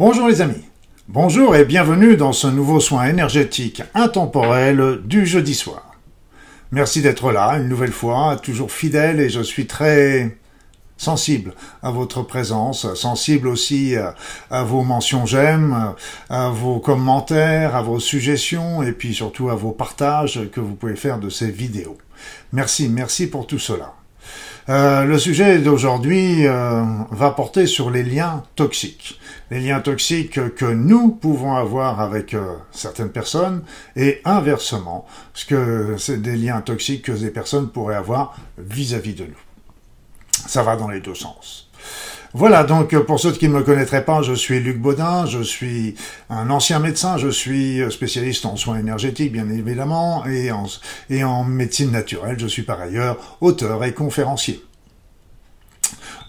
Bonjour les amis. Bonjour et bienvenue dans ce nouveau soin énergétique intemporel du jeudi soir. Merci d'être là une nouvelle fois, toujours fidèle et je suis très sensible à votre présence, sensible aussi à, vos mentions j'aime, à vos commentaires, à vos suggestions et puis surtout à vos partages que vous pouvez faire de ces vidéos. Merci, merci pour tout cela. Euh, le sujet d'aujourd'hui euh, va porter sur les liens toxiques. Les liens toxiques que nous pouvons avoir avec euh, certaines personnes et inversement, ce que c'est des liens toxiques que des personnes pourraient avoir vis à -vis de nous. Ça va dans les deux sens. Voilà, donc pour ceux qui ne me connaîtraient pas, je suis Luc Baudin, je suis un ancien médecin, je suis spécialiste en soins énergétiques bien évidemment, et en, et en médecine naturelle, je suis par ailleurs auteur et conférencier.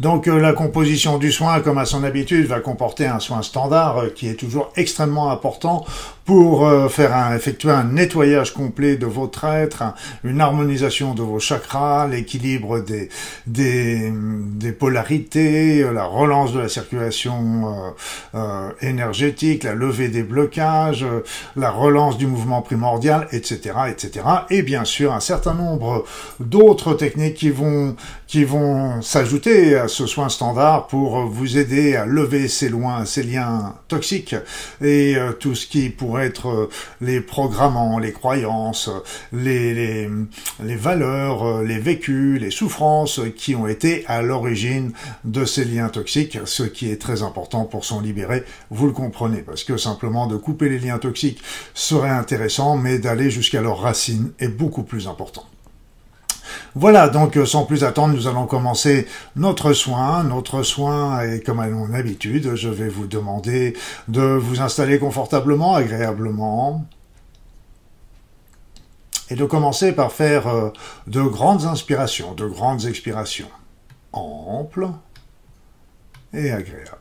Donc euh, la composition du soin, comme à son habitude, va comporter un soin standard euh, qui est toujours extrêmement important pour euh, faire un, effectuer un nettoyage complet de votre être, une harmonisation de vos chakras, l'équilibre des, des, des, polarités, la relance de la circulation énergétique, la levée des blocages, la relance du mouvement primordial, etc., etc. Et bien sûr un certain nombre d'autres techniques qui vont qui vont s'ajouter à ce soin standard pour vous aider à lever ces, loin, ces liens toxiques et euh, tout ce qui pourrait être euh, les programmants, les croyances, les, les, valeurs, euh, les vécus, les souffrances qui ont été à l'origine de ces liens toxiques, ce qui est très important pour s'en libérer, vous le comprenez, parce que simplement de couper les liens toxiques serait intéressant, mais d'aller jusqu'à leurs racines est beaucoup plus important. Voilà, donc euh, sans plus attendre, nous allons commencer notre soin. Notre soin est comme à mon habitude, je vais vous demander de vous installer confortablement, agréablement, et de commencer par faire euh, de grandes inspirations, de grandes expirations, amples et agréables.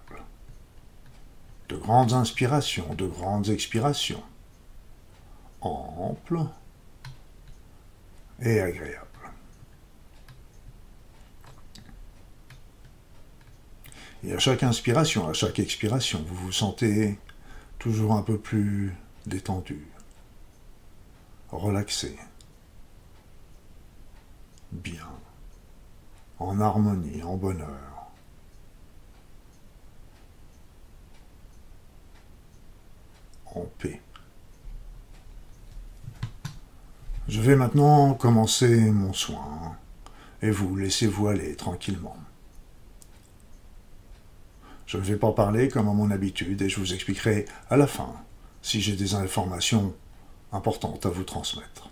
De grandes inspirations, de grandes expirations, amples et agréables. Et à chaque inspiration, à chaque expiration, vous vous sentez toujours un peu plus détendu, relaxé, bien, en harmonie, en bonheur. En paix. Je vais maintenant commencer mon soin et vous laissez-vous aller tranquillement. Je ne vais pas parler comme à mon habitude et je vous expliquerai à la fin si j'ai des informations importantes à vous transmettre.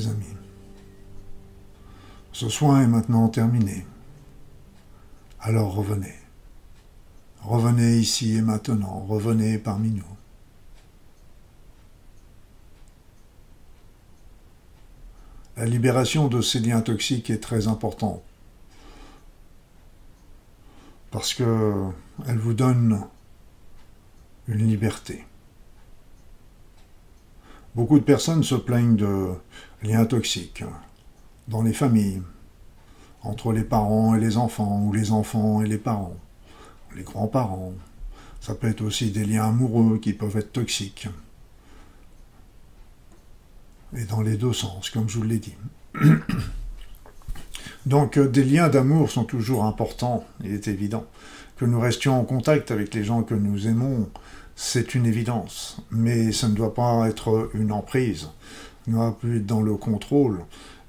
Amis. Ce soin est maintenant terminé. Alors revenez. Revenez ici et maintenant, revenez parmi nous. La libération de ces liens toxiques est très importante parce que elle vous donne une liberté. Beaucoup de personnes se plaignent de liens toxiques dans les familles, entre les parents et les enfants, ou les enfants et les parents, les grands-parents. Ça peut être aussi des liens amoureux qui peuvent être toxiques. Et dans les deux sens, comme je vous l'ai dit. Donc euh, des liens d'amour sont toujours importants, il est évident. Que nous restions en contact avec les gens que nous aimons, c'est une évidence. Mais ça ne doit pas être une emprise. Ne doit plus être dans le contrôle.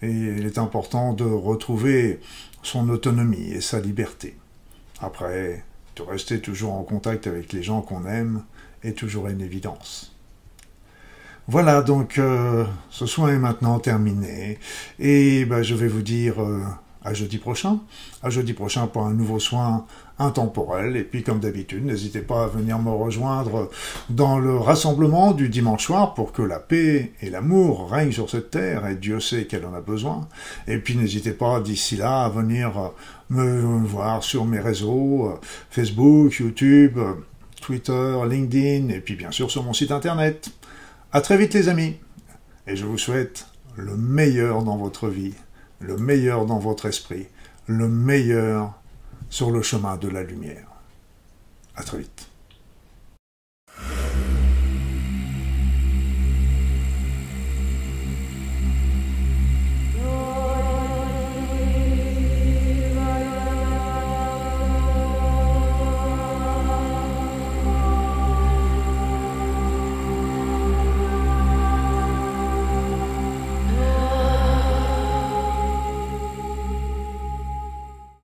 Et il est important de retrouver son autonomie et sa liberté. Après, de rester toujours en contact avec les gens qu'on aime est toujours une évidence. Voilà, donc euh, ce soin est maintenant terminé. Et ben, je vais vous dire euh, à jeudi prochain. À jeudi prochain pour un nouveau soin intemporel. Et puis, comme d'habitude, n'hésitez pas à venir me rejoindre dans le rassemblement du dimanche soir pour que la paix et l'amour règnent sur cette terre. Et Dieu sait qu'elle en a besoin. Et puis, n'hésitez pas d'ici là à venir me voir sur mes réseaux Facebook, YouTube, Twitter, LinkedIn et puis bien sûr sur mon site internet. À très vite les amis. Et je vous souhaite le meilleur dans votre vie le meilleur dans votre esprit, le meilleur sur le chemin de la lumière. À très vite.